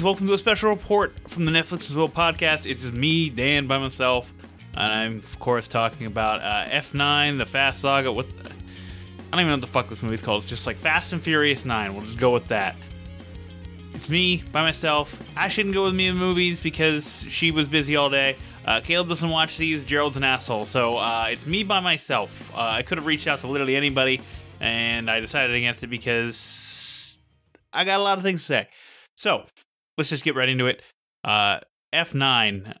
Welcome to a special report from the Netflix and Swill podcast. It is just me, Dan, by myself, and I'm of course talking about uh, F9, the Fast Saga. What? The, I don't even know what the fuck this movie's called. It's just like Fast and Furious 9. We'll just go with that. It's me by myself. I shouldn't go with me in movies because she was busy all day. Uh, Caleb doesn't watch these. Gerald's an asshole. So uh, it's me by myself. Uh, I could have reached out to literally anybody, and I decided against it because I got a lot of things to say. So let's just get right into it. Uh, F9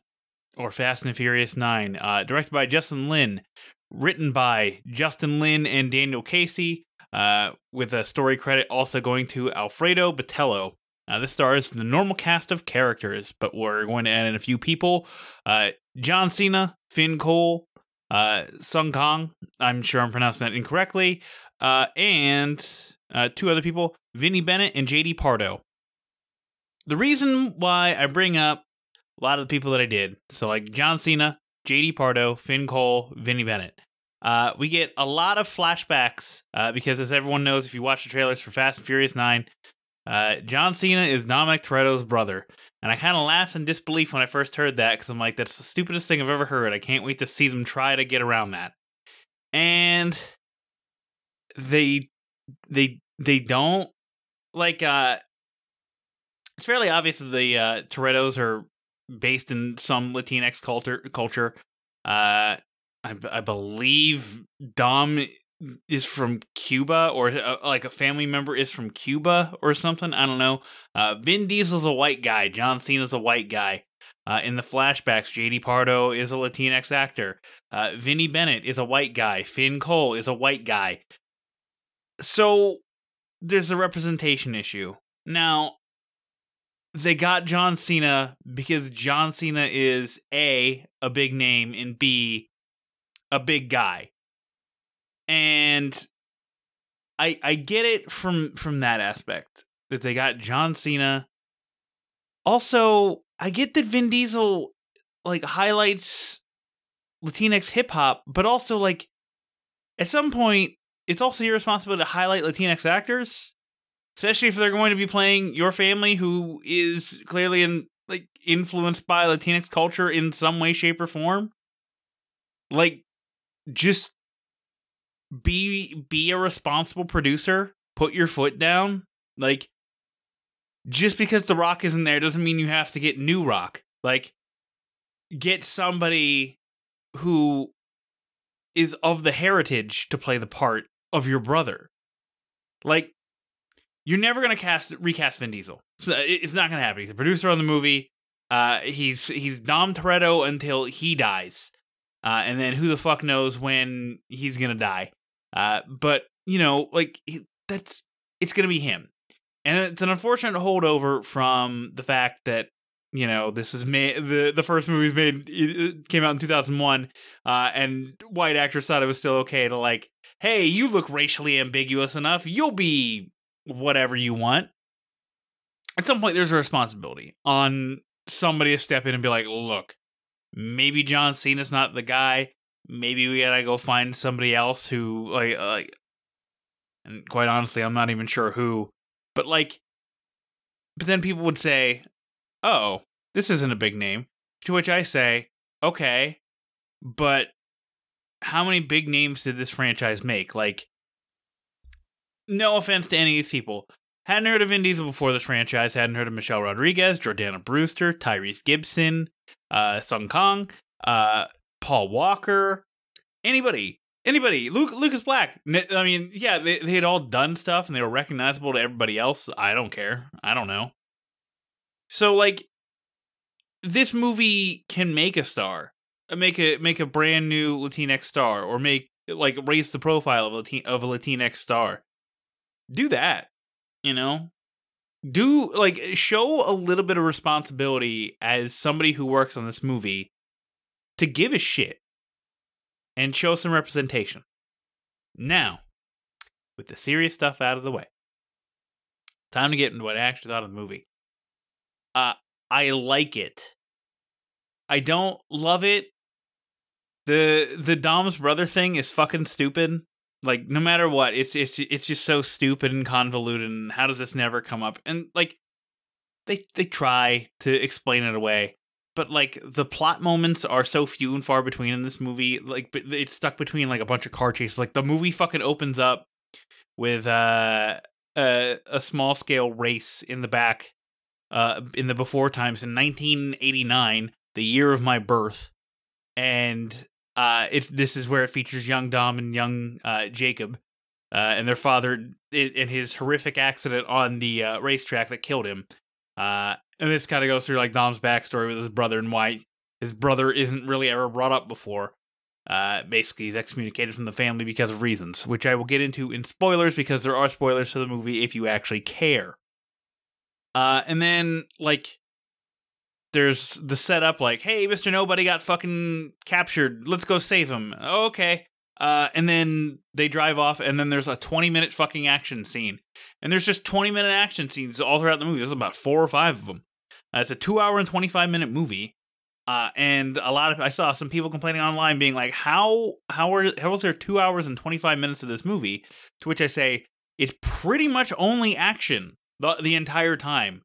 or Fast and Furious 9, uh, directed by Justin Lin, written by Justin Lin and Daniel Casey, uh, with a story credit also going to Alfredo Botello. Uh, this stars the normal cast of characters, but we're going to add in a few people. Uh, John Cena, Finn Cole, uh, Sung Kong, I'm sure I'm pronouncing that incorrectly, and two other people, Vinnie Bennett and JD Pardo the reason why I bring up a lot of the people that I did, so like John Cena, JD Pardo, Finn Cole, Vinnie Bennett, uh, we get a lot of flashbacks uh, because, as everyone knows, if you watch the trailers for Fast and Furious 9, uh, John Cena is Dominic Toretto's brother. And I kind of laughed in disbelief when I first heard that because I'm like, that's the stupidest thing I've ever heard. I can't wait to see them try to get around that. And they, they, they don't like, uh, it's fairly obvious that the uh, Torettos are based in some Latinx culture. Culture, uh, I, I believe Dom is from Cuba, or uh, like a family member is from Cuba or something. I don't know. Uh, Vin Diesel's a white guy. John Cena's a white guy. Uh, in the flashbacks, JD Pardo is a Latinx actor. Uh, Vinnie Bennett is a white guy. Finn Cole is a white guy. So there's a representation issue. Now, they got John Cena because John Cena is A, a big name, and B, a big guy. And I I get it from from that aspect that they got John Cena. Also, I get that Vin Diesel like highlights Latinx hip hop, but also like at some point it's also your responsibility to highlight Latinx actors especially if they're going to be playing your family who is clearly in like influenced by latinx culture in some way shape or form. Like just be be a responsible producer. Put your foot down. Like just because the rock isn't there doesn't mean you have to get new rock. Like get somebody who is of the heritage to play the part of your brother. Like you're never gonna cast recast Vin Diesel. So it's not gonna happen. He's a producer on the movie. Uh, he's he's Dom Toretto until he dies, uh, and then who the fuck knows when he's gonna die. Uh, but you know, like that's it's gonna be him, and it's an unfortunate holdover from the fact that you know this is made the the first movie's made came out in 2001, uh, and white actors thought it was still okay to like, hey, you look racially ambiguous enough, you'll be whatever you want. At some point, there's a responsibility on somebody to step in and be like, look, maybe John Cena's not the guy. Maybe we gotta go find somebody else who, like, uh, and quite honestly, I'm not even sure who, but like, but then people would say, oh, this isn't a big name. To which I say, okay, but how many big names did this franchise make? Like, no offense to any of these people. Hadn't heard of Vin Diesel before this franchise. Hadn't heard of Michelle Rodriguez, Jordana Brewster, Tyrese Gibson, uh, Sung Kong, uh, Paul Walker, anybody, anybody. Luke, Lucas Black. I mean, yeah, they they had all done stuff and they were recognizable to everybody else. I don't care. I don't know. So like, this movie can make a star, make a make a brand new Latinx star, or make like raise the profile of Latin, of a Latinx star do that. You know, do like show a little bit of responsibility as somebody who works on this movie to give a shit and show some representation. Now, with the serious stuff out of the way, time to get into what I actually thought of the movie. Uh, I like it. I don't love it. The the Dom's brother thing is fucking stupid. Like no matter what, it's it's it's just so stupid and convoluted. And how does this never come up? And like they they try to explain it away, but like the plot moments are so few and far between in this movie. Like it's stuck between like a bunch of car chases. Like the movie fucking opens up with uh, a a small scale race in the back, uh, in the before times in 1989, the year of my birth, and uh, it's this is where it features young Dom and young uh, Jacob, uh, and their father in his horrific accident on the uh, racetrack that killed him. Uh, and this kind of goes through like Dom's backstory with his brother and why his brother isn't really ever brought up before. Uh, basically, he's excommunicated from the family because of reasons, which I will get into in spoilers because there are spoilers to the movie if you actually care. Uh, and then like there's the setup like, hey, Mr. Nobody got fucking captured. Let's go save him. okay. Uh, and then they drive off, and then there's a 20 minute fucking action scene. And there's just 20 minute action scenes all throughout the movie. There's about four or five of them. Uh, it's a two hour and 25 minute movie. Uh, and a lot of I saw some people complaining online, being like, "How how are how was there two hours and twenty five minutes of this movie?" To which I say, it's pretty much only action the the entire time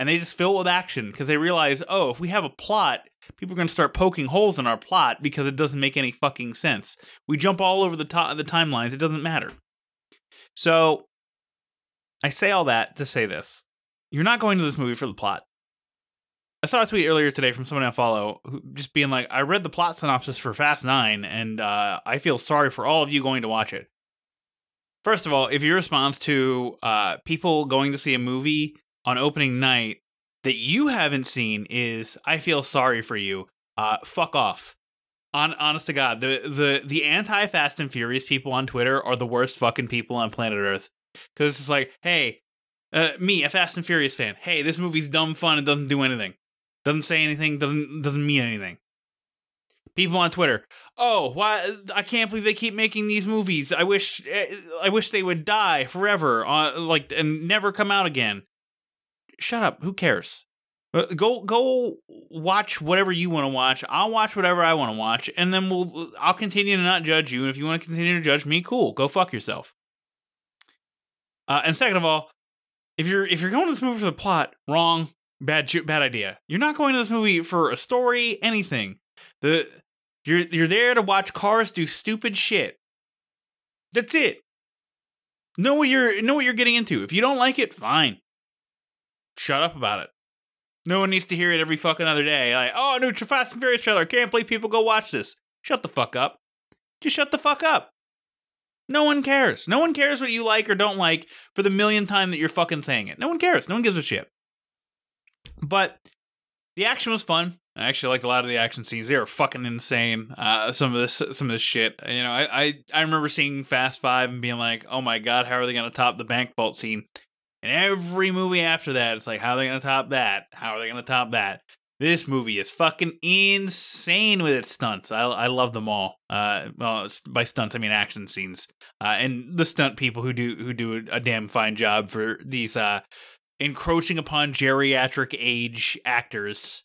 and they just fill it with action because they realize, oh, if we have a plot, people are going to start poking holes in our plot because it doesn't make any fucking sense. We jump all over the top the timelines; it doesn't matter. So, I say all that to say this: you're not going to this movie for the plot. I saw a tweet earlier today from someone I follow, who just being like, "I read the plot synopsis for Fast Nine, and uh, I feel sorry for all of you going to watch it." First of all, if your response to uh, people going to see a movie on opening night that you haven't seen is I feel sorry for you. Uh, fuck off. On honest to God, the the the anti Fast and Furious people on Twitter are the worst fucking people on planet Earth. Because it's like, hey, uh, me, a Fast and Furious fan. Hey, this movie's dumb fun. It doesn't do anything. Doesn't say anything. Doesn't doesn't mean anything. People on Twitter. Oh, why? I can't believe they keep making these movies. I wish, eh, I wish they would die forever, uh, like and never come out again shut up. Who cares? Uh, go go watch whatever you want to watch. I'll watch whatever I want to watch, and then we'll I'll continue to not judge you. And if you want to continue to judge me, cool. Go fuck yourself. Uh, and second of all, if you're if you're going to this movie for the plot, wrong, bad bad idea. You're not going to this movie for a story, anything. The you're you're there to watch cars do stupid shit. That's it. Know what you're know what you're getting into. If you don't like it, fine shut up about it. No one needs to hear it every fucking other day. Like, oh, new Fast and Furious trailer. Can't believe people go watch this. Shut the fuck up. Just shut the fuck up. No one cares. No one cares what you like or don't like for the millionth time that you're fucking saying it. No one cares. No one gives a shit. But the action was fun. I actually liked a lot of the action scenes. They were fucking insane. Uh, some of this, some of this shit. You know, I, I, I remember seeing Fast Five and being like, "Oh my god, how are they gonna top the bank vault scene?" And every movie after that, it's like, how are they going to top that? How are they going to top that? This movie is fucking insane with its stunts. I, I love them all. Uh, well, by stunts I mean action scenes, uh, and the stunt people who do who do a damn fine job for these uh, encroaching upon geriatric age actors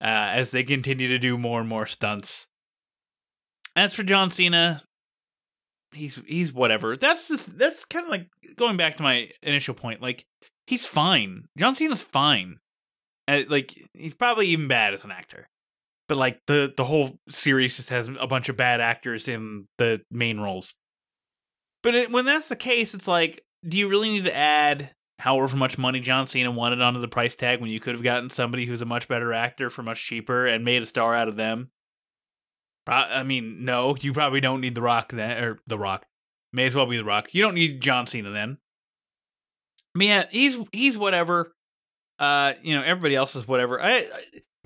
uh, as they continue to do more and more stunts. As for John Cena, he's he's whatever. That's just, that's kind of like going back to my initial point. Like he's fine. John Cena's fine. Uh, like he's probably even bad as an actor. But like the the whole series just has a bunch of bad actors in the main roles. But it, when that's the case, it's like, do you really need to add however much money John Cena wanted onto the price tag when you could have gotten somebody who's a much better actor for much cheaper and made a star out of them? I mean, no, you probably don't need The Rock then, or The Rock. May as well be The Rock. You don't need John Cena then. I mean, yeah, he's he's whatever. Uh, you know, everybody else is whatever. I, I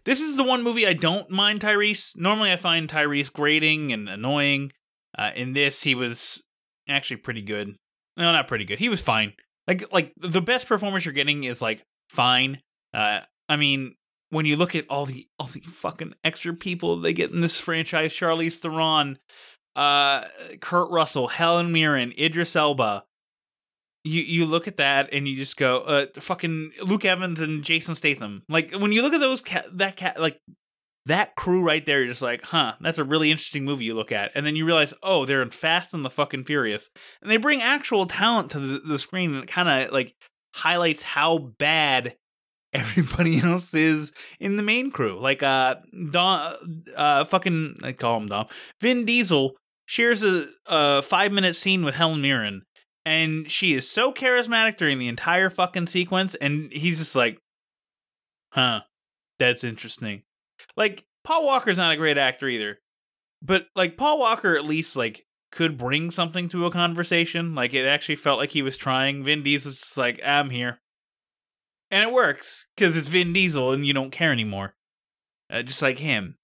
this is the one movie I don't mind Tyrese. Normally, I find Tyrese grating and annoying. Uh, in this, he was actually pretty good. No, not pretty good. He was fine. Like like the best performance you're getting is like fine. Uh, I mean, when you look at all the all the fucking extra people they get in this franchise, Charlize Theron, uh, Kurt Russell, Helen Mirren, Idris Elba. You you look at that and you just go, uh, fucking Luke Evans and Jason Statham. Like when you look at those cat that cat like that crew right there, you're just like, huh, that's a really interesting movie you look at. And then you realize, oh, they're in Fast and the fucking Furious. And they bring actual talent to the, the screen and it kind of like highlights how bad everybody else is in the main crew. Like uh Dom uh fucking I call him Dom. Vin Diesel shares a, a five minute scene with Helen Mirren. And she is so charismatic during the entire fucking sequence, and he's just like, huh, that's interesting. Like, Paul Walker's not a great actor either. But like Paul Walker at least like could bring something to a conversation. Like it actually felt like he was trying. Vin Diesel's just like, I'm here and it works because it's Vin Diesel and you don't care anymore, uh, just like him.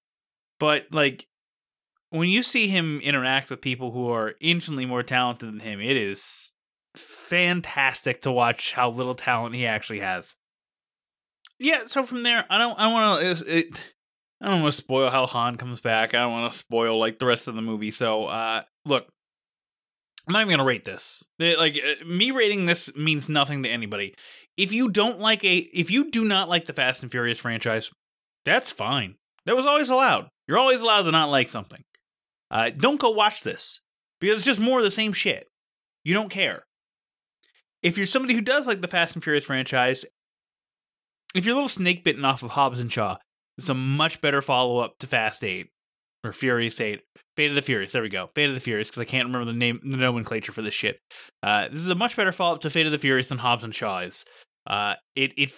But like when you see him interact with people who are infinitely more talented than him, it is fantastic to watch how little talent he actually has. Yeah, so from there, I don't, I want to, I don't want to spoil how Han comes back. I don't want to spoil like the rest of the movie. So, uh, look, I'm not even gonna rate this. Like uh, me rating this means nothing to anybody if you don't like a if you do not like the Fast and Furious franchise, that's fine. That was always allowed. You're always allowed to not like something. Uh, don't go watch this because it's just more of the same shit. You don't care. If you're somebody who does like the Fast and Furious franchise, if you're a little snake bitten off of Hobbs and Shaw, it's a much better follow up to Fast Eight or Furious Eight. Fate of the Furious. There we go. Fate of the Furious, because I can't remember the name, the nomenclature for this shit. Uh, this is a much better follow up to Fate of the Furious than Hobbs and Shaw is. Uh, it it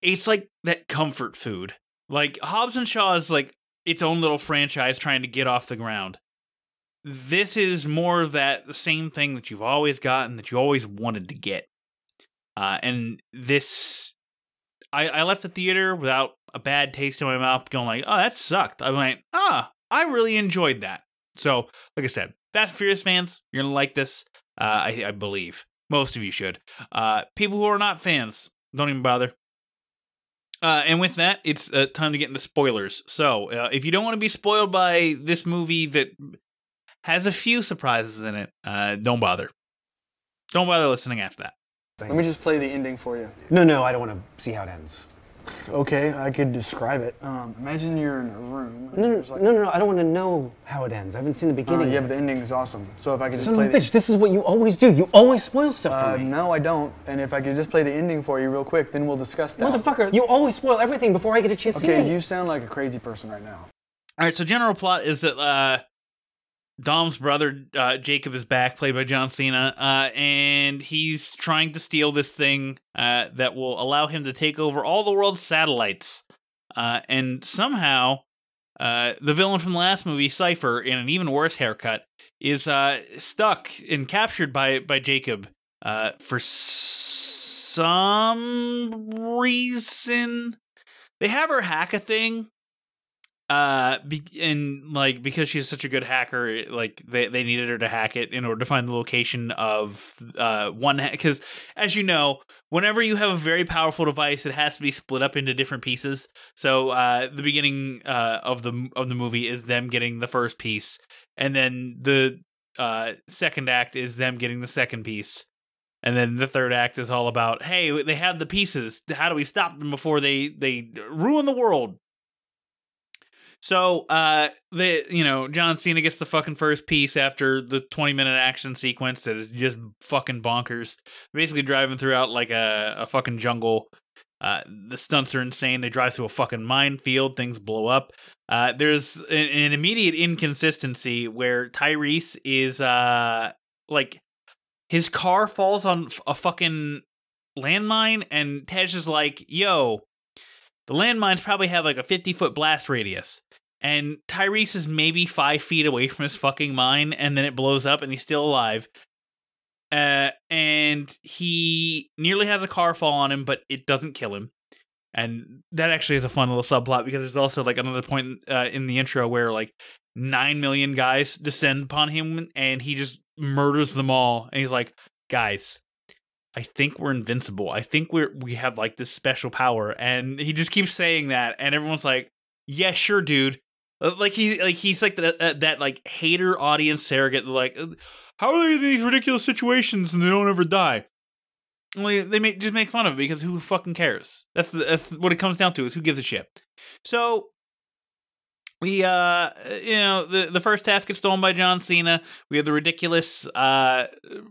it's like that comfort food. Like Hobbs and Shaw is like its own little franchise trying to get off the ground. This is more that the same thing that you've always gotten that you always wanted to get. Uh, and this, I, I left the theater without a bad taste in my mouth, going like, "Oh, that sucked." I went, "Ah, I really enjoyed that." So, like I said, Fast Furious fans, you're gonna like this. Uh, I, I believe. Most of you should. Uh, people who are not fans, don't even bother. Uh, and with that, it's uh, time to get into spoilers. So, uh, if you don't want to be spoiled by this movie that has a few surprises in it, uh, don't bother. Don't bother listening after that. Let me just play the ending for you. No, no, I don't want to see how it ends. Okay, I could describe it. Um, imagine you're in a room. No, no, like- no, no, no, I don't want to know how it ends. I haven't seen the Uh, beginning. yeah, yet. but the ending is awesome. So if I could just Son play of a the bitch, this is what you always do. You always spoil stuff uh, for me. no, I don't. And if I could just play the ending for you real quick, then we'll discuss that. Motherfucker, you always spoil everything before I get a chance to see Okay, you sound like a crazy person right now. All right, so general plot is that uh, Dom's brother uh, Jacob is back, played by John Cena, uh, and he's trying to steal this thing uh, that will allow him to take over all the world's satellites. Uh, and somehow, uh, the villain from the last movie, Cipher, in an even worse haircut, is uh, stuck and captured by by Jacob for some reason. They have her hack a thing uh be- and like because she's such a good hacker like they, they needed her to hack it in order to find the location of uh one because as you know whenever you have a very powerful device it has to be split up into different pieces. So uh the beginning uh of the of the movie is them getting the first piece and then the uh second act is them getting the second piece and then the third act is all about hey they have the pieces. How do we stop them before they they ruin the world so, uh, the you know John Cena gets the fucking first piece after the twenty minute action sequence that is just fucking bonkers. Basically, driving throughout like a a fucking jungle. Uh, the stunts are insane. They drive through a fucking minefield. Things blow up. Uh, there's an, an immediate inconsistency where Tyrese is uh like his car falls on a fucking landmine, and Tej is like, "Yo, the landmines probably have like a 50 foot blast radius. And Tyrese is maybe five feet away from his fucking mine, and then it blows up and he's still alive. Uh, and he nearly has a car fall on him, but it doesn't kill him. And that actually is a fun little subplot because there's also like another point uh, in the intro where like nine million guys descend upon him and he just murders them all. And he's like, guys, I think we're invincible. I think we're we have like this special power, and he just keeps saying that, and everyone's like, "Yeah, sure, dude." Like he like he's like that uh, that like hater audience surrogate. Like, how are they in these ridiculous situations and they don't ever die? Well, they make just make fun of it because who fucking cares? That's the, that's what it comes down to is who gives a shit. So we uh you know the the first half gets stolen by John Cena. We have the ridiculous uh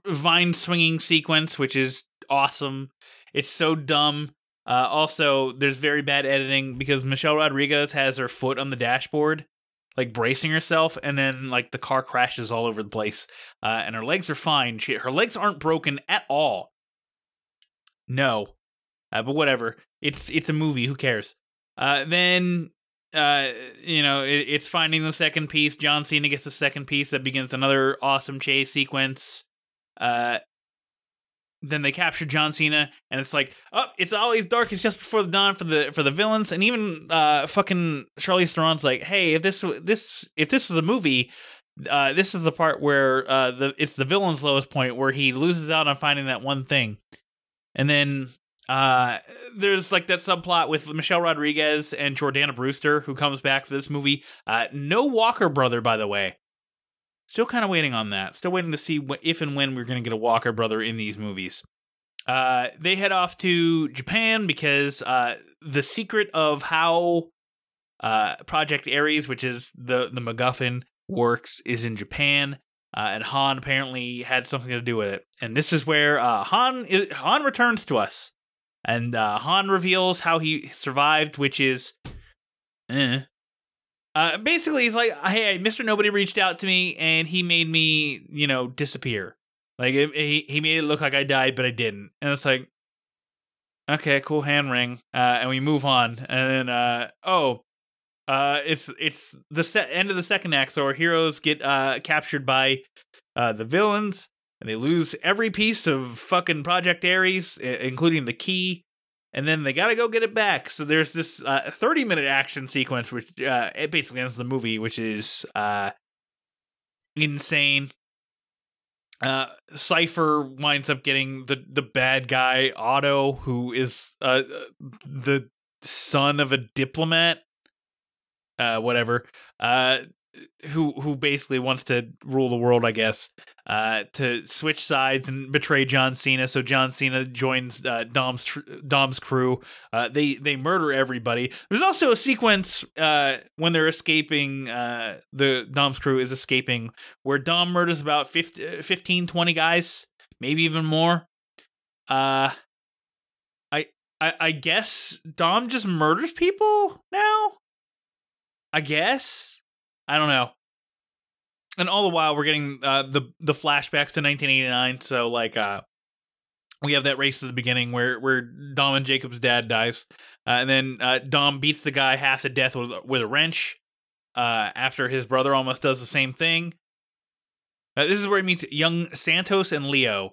vine swinging sequence, which is awesome. It's so dumb. Uh, also, there's very bad editing because Michelle Rodriguez has her foot on the dashboard, like bracing herself, and then like the car crashes all over the place. Uh, and her legs are fine. She, her legs aren't broken at all. No, uh, but whatever. It's it's a movie. Who cares? Uh, then uh, you know it, it's finding the second piece. John Cena gets the second piece that begins another awesome chase sequence. Then they capture John Cena, and it's like, oh, it's always darkest just before the dawn for the for the villains, and even uh, fucking Charlize Theron's like, hey, if this this if this was a movie, uh, this is the part where uh, the it's the villain's lowest point where he loses out on finding that one thing, and then uh, there's like that subplot with Michelle Rodriguez and Jordana Brewster who comes back for this movie. Uh, no Walker brother, by the way. Still kind of waiting on that. Still waiting to see if and when we're going to get a Walker brother in these movies. Uh, they head off to Japan because uh, the secret of how uh, Project Ares, which is the the MacGuffin, works, is in Japan. Uh, and Han apparently had something to do with it. And this is where uh, Han is, Han returns to us, and uh, Han reveals how he survived, which is, eh. Uh, basically, he's like, "Hey, Mister Nobody reached out to me, and he made me, you know, disappear. Like he he made it look like I died, but I didn't." And it's like, okay, cool hand ring, uh, and we move on. And then, uh, oh, uh, it's it's the se- end of the second act, so our heroes get uh captured by uh the villains, and they lose every piece of fucking Project Ares, including the key. And then they gotta go get it back. So there's this uh, 30 minute action sequence, which uh, it basically ends the movie, which is uh, insane. Uh, Cipher winds up getting the the bad guy Otto, who is uh, the son of a diplomat, uh, whatever. Uh, who who basically wants to rule the world, I guess. Uh, to switch sides and betray John Cena, so John Cena joins uh, Dom's tr- Dom's crew. Uh, they they murder everybody. There's also a sequence uh, when they're escaping. Uh, the Dom's crew is escaping, where Dom murders about 50, 15, 20 guys, maybe even more. Uh, I I I guess Dom just murders people now. I guess I don't know. And all the while, we're getting uh, the the flashbacks to 1989. So like, uh, we have that race at the beginning where where Dom and Jacob's dad dies, uh, and then uh, Dom beats the guy half to death with with a wrench. Uh, after his brother almost does the same thing. Uh, this is where he meets young Santos and Leo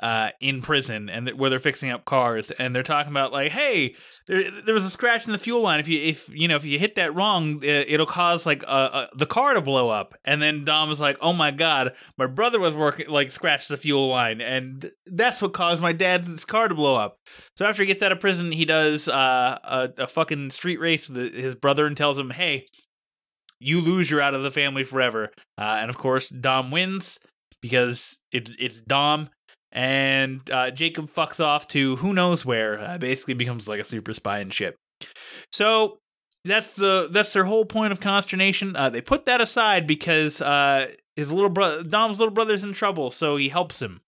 uh, in prison, and th- where they're fixing up cars, and they're talking about like, hey, there, there was a scratch in the fuel line. If you if you know if you hit that wrong, it, it'll cause like uh, uh, the car to blow up. And then Dom was like, oh my god, my brother was working like scratched the fuel line, and that's what caused my dad's car to blow up. So after he gets out of prison, he does uh, a, a fucking street race with his brother and tells him, hey. You lose, you're out of the family forever. Uh, and of course, Dom wins because it, it's Dom and uh, Jacob fucks off to who knows where. Uh, basically, becomes like a super spy and shit. So that's the that's their whole point of consternation. Uh, they put that aside because uh, his little brother, Dom's little brother's in trouble, so he helps him.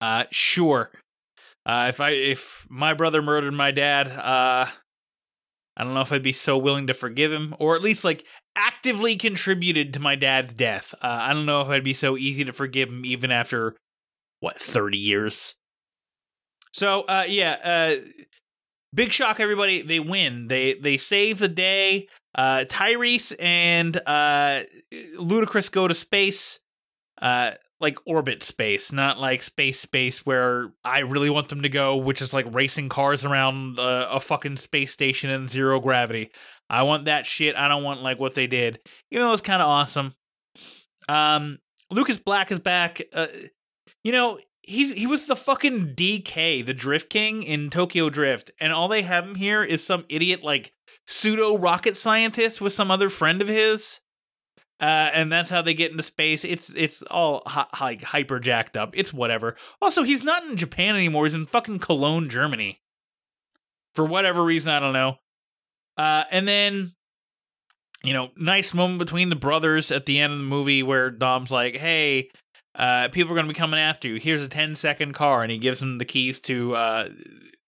Uh, sure. Uh, if I if my brother murdered my dad, I don't know if I'd be so willing to forgive him, or at least like actively contributed to my dad's death. I don't know if I'd be so easy to forgive him even after what 30 years? So uh yeah uh big shock everybody. They win. They they save the day. Uh tyrese and uh ludacris go to space uh like orbit space not like space space where i really want them to go which is like racing cars around uh, a fucking space station in zero gravity. I want that shit. I don't want like what they did. Even though it's kind of awesome. Um lucas black is back uh, you know, He's he was the fucking DK, the Drift King in Tokyo Drift, and all they have him here is some idiot like pseudo rocket scientist with some other friend of his. Uh, and that's how they get into space. It's it's all hi- hi- hyper jacked up. It's whatever. Also, he's not in Japan anymore. He's in fucking Cologne, Germany. For whatever reason, I don't know. Uh, and then, you know, nice moment between the brothers at the end of the movie where Dom's like, "Hey, uh, people are going to be coming after you. Here's a 10 second car," and he gives him the keys to uh,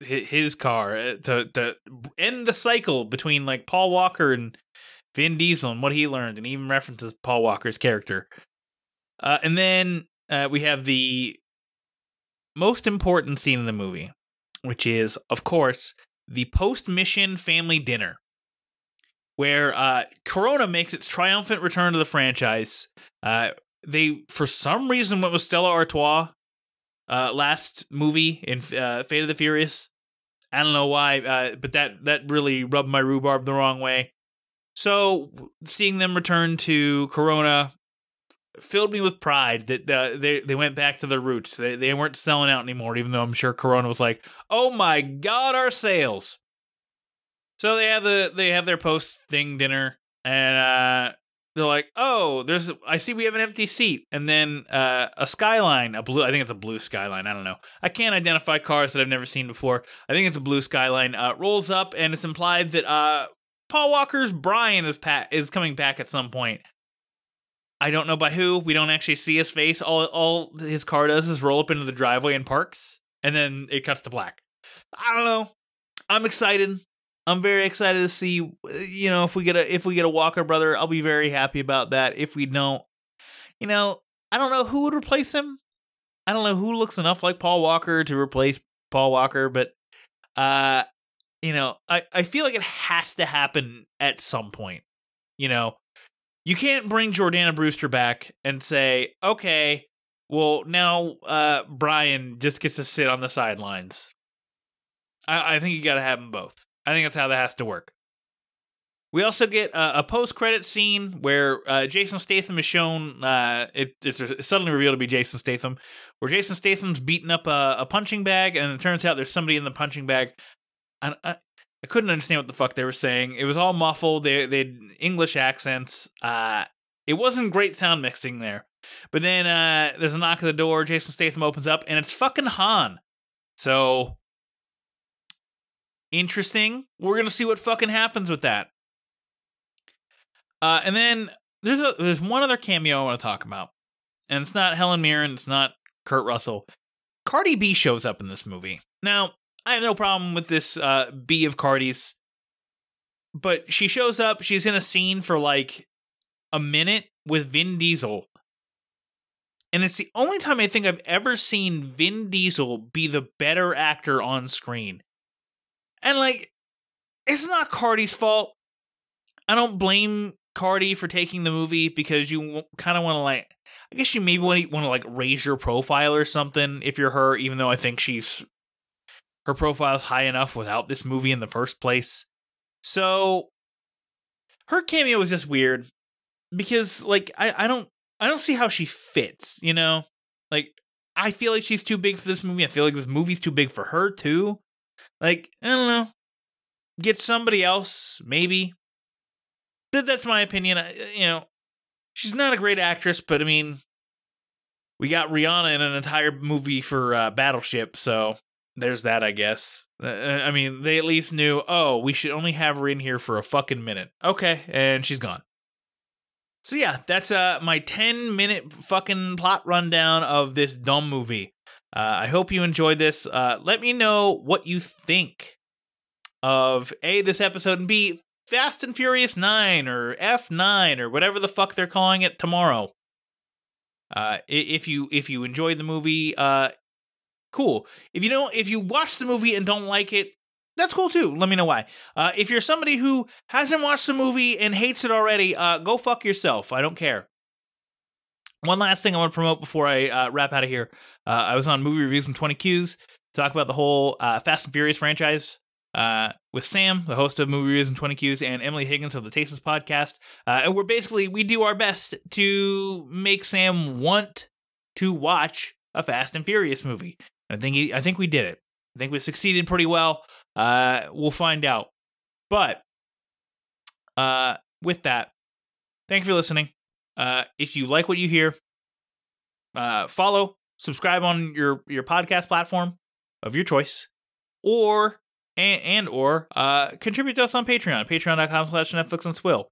his car uh, to to end the cycle between like Paul Walker and Vin Diesel and what he learned, and even references Paul Walker's character. Uh, and then uh, we have the most important scene in the movie, which is, of course, the post mission family dinner, where uh, Corona makes its triumphant return to the franchise. They, for some reason, went with Stella Artois uh, last movie in uh, Fate of the Furious. I don't know why, uh, but that that really rubbed my rhubarb the wrong way. So seeing them return to Corona filled me with pride that uh, they they went back to their roots. They they weren't selling out anymore, even though I'm sure Corona was like, "Oh my god, our sales!" So they have the they have their post thing dinner, and uh, they're like, "Oh, there's I see we have an empty seat," and then uh, a skyline, a blue. I think it's a blue skyline. I don't know. I can't identify cars that I've never seen before. I think it's a blue skyline. Uh, rolls up, and it's implied that uh, Paul Walker's Brian is pat is coming back at some point. I don't know by who. We don't actually see his face. All all his car does is roll up into the driveway and parks, and then it cuts to black. I don't know. I'm excited. I'm very excited to see. You know, if we get a if we get a Walker brother, I'll be very happy about that. If we don't, you know, I don't know who would replace him. I don't know who looks enough like Paul Walker to replace Paul Walker, but uh, you know, I I feel like it has to happen at some point. You know, you can't bring Jordana Brewster back and say, okay, well now uh Brian just gets to sit on the sidelines. I, I think you got to have them both. I think that's how that has to work. We also get a, post-credit scene where uh, Jason Statham is shown. Uh, it, it's suddenly revealed to be Jason Statham, where Jason Statham's beating up a, a punching bag, and it turns out there's somebody in the punching bag. I, I, I couldn't understand what the fuck they were saying. It was all muffled. They they had English accents. Uh, it wasn't great sound mixing there. But then uh, there's a knock at the door. Jason Statham opens up, and it's fucking Han. So interesting. We're gonna see what fucking happens with that. Uh, and then there's a there's one other cameo I want to talk about, and it's not Helen Mirren. It's not Kurt Russell. Cardi B shows up in this movie. Now I have no problem with this uh, B of Cardi's, but she shows up. She's in a scene for like a minute with Vin Diesel. And it's the only time I think I've ever seen Vin Diesel be the better actor on screen. And like, it's not Cardi's fault. I don't blame Cardi for taking the movie because you kind of want to like, I guess you maybe want to like raise your profile or something if you're her. Even though I think she's her profile's high enough without this movie in the first place. So her cameo was just weird because like I, I don't I don't see how she fits, you know? Like I feel like she's too big for this movie. I feel like this movie's too big for her too. Like, I don't know. Get somebody else, maybe. That that's my opinion. I, you know, she's not a great actress, but I mean, we got Rihanna in an entire movie for uh, Battleship, so there's that, I guess. Uh, I mean, they at least knew, oh, we should only have her in here for a fucking minute. Okay, and she's gone. So yeah, that's uh my 10 minute fucking plot rundown of this dumb movie. Uh, I hope you enjoyed this. Uh, let me know what you think of A, this episode, and B, Fast and Furious 9 or F9 or whatever the fuck they're calling it tomorrow. Uh, if you if you enjoyed the movie, uh, cool. If you don't, if you watch the movie and don't like it, that's cool too. Let me know why. Uh, if you're somebody who hasn't watched the movie and hates it already, uh, go fuck yourself. I don't care. One last thing I want to promote before I uh, wrap out of here. Uh, I was on movie reviews and 20 Qs to talk about the whole uh, Fast and Furious franchise uh, with Sam, the host of movie reviews and 20 Qs, and Emily Higgins of the Tasteless podcast. Uh, and we're basically we do our best to make Sam want to watch a Fast and Furious movie. I think he, I think we did it. I think we succeeded pretty well. Uh, we'll find out. But with that, thank you for listening. Uh, if you like what you hear, uh, follow, subscribe on your your podcast platform of your choice, or and, and or uh, contribute to us on Patreon, patreon.com slash Netflix and Swill.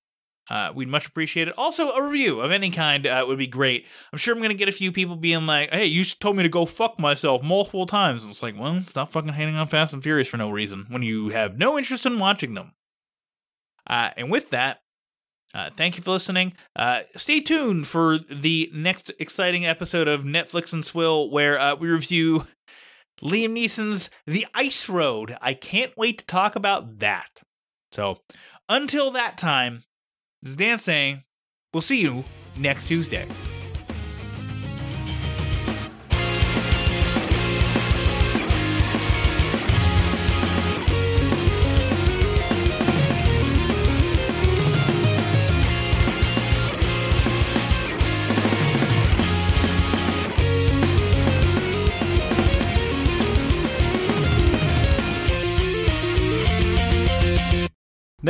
Uh, we'd much appreciate it. Also, a review of any kind uh, would be great. I'm sure I'm going to get a few people being like, hey, you told me to go fuck myself multiple times. And it's like, well, stop fucking hating on Fast and Furious for no reason when you have no interest in watching them. Uh, and with that, uh, thank you for listening. Uh, stay tuned for the next exciting episode of Netflix and Swill, where uh, we review Liam Neeson's The Ice Road. I can't wait to talk about that. So, until that time, this is Dan saying, we'll see you next Tuesday.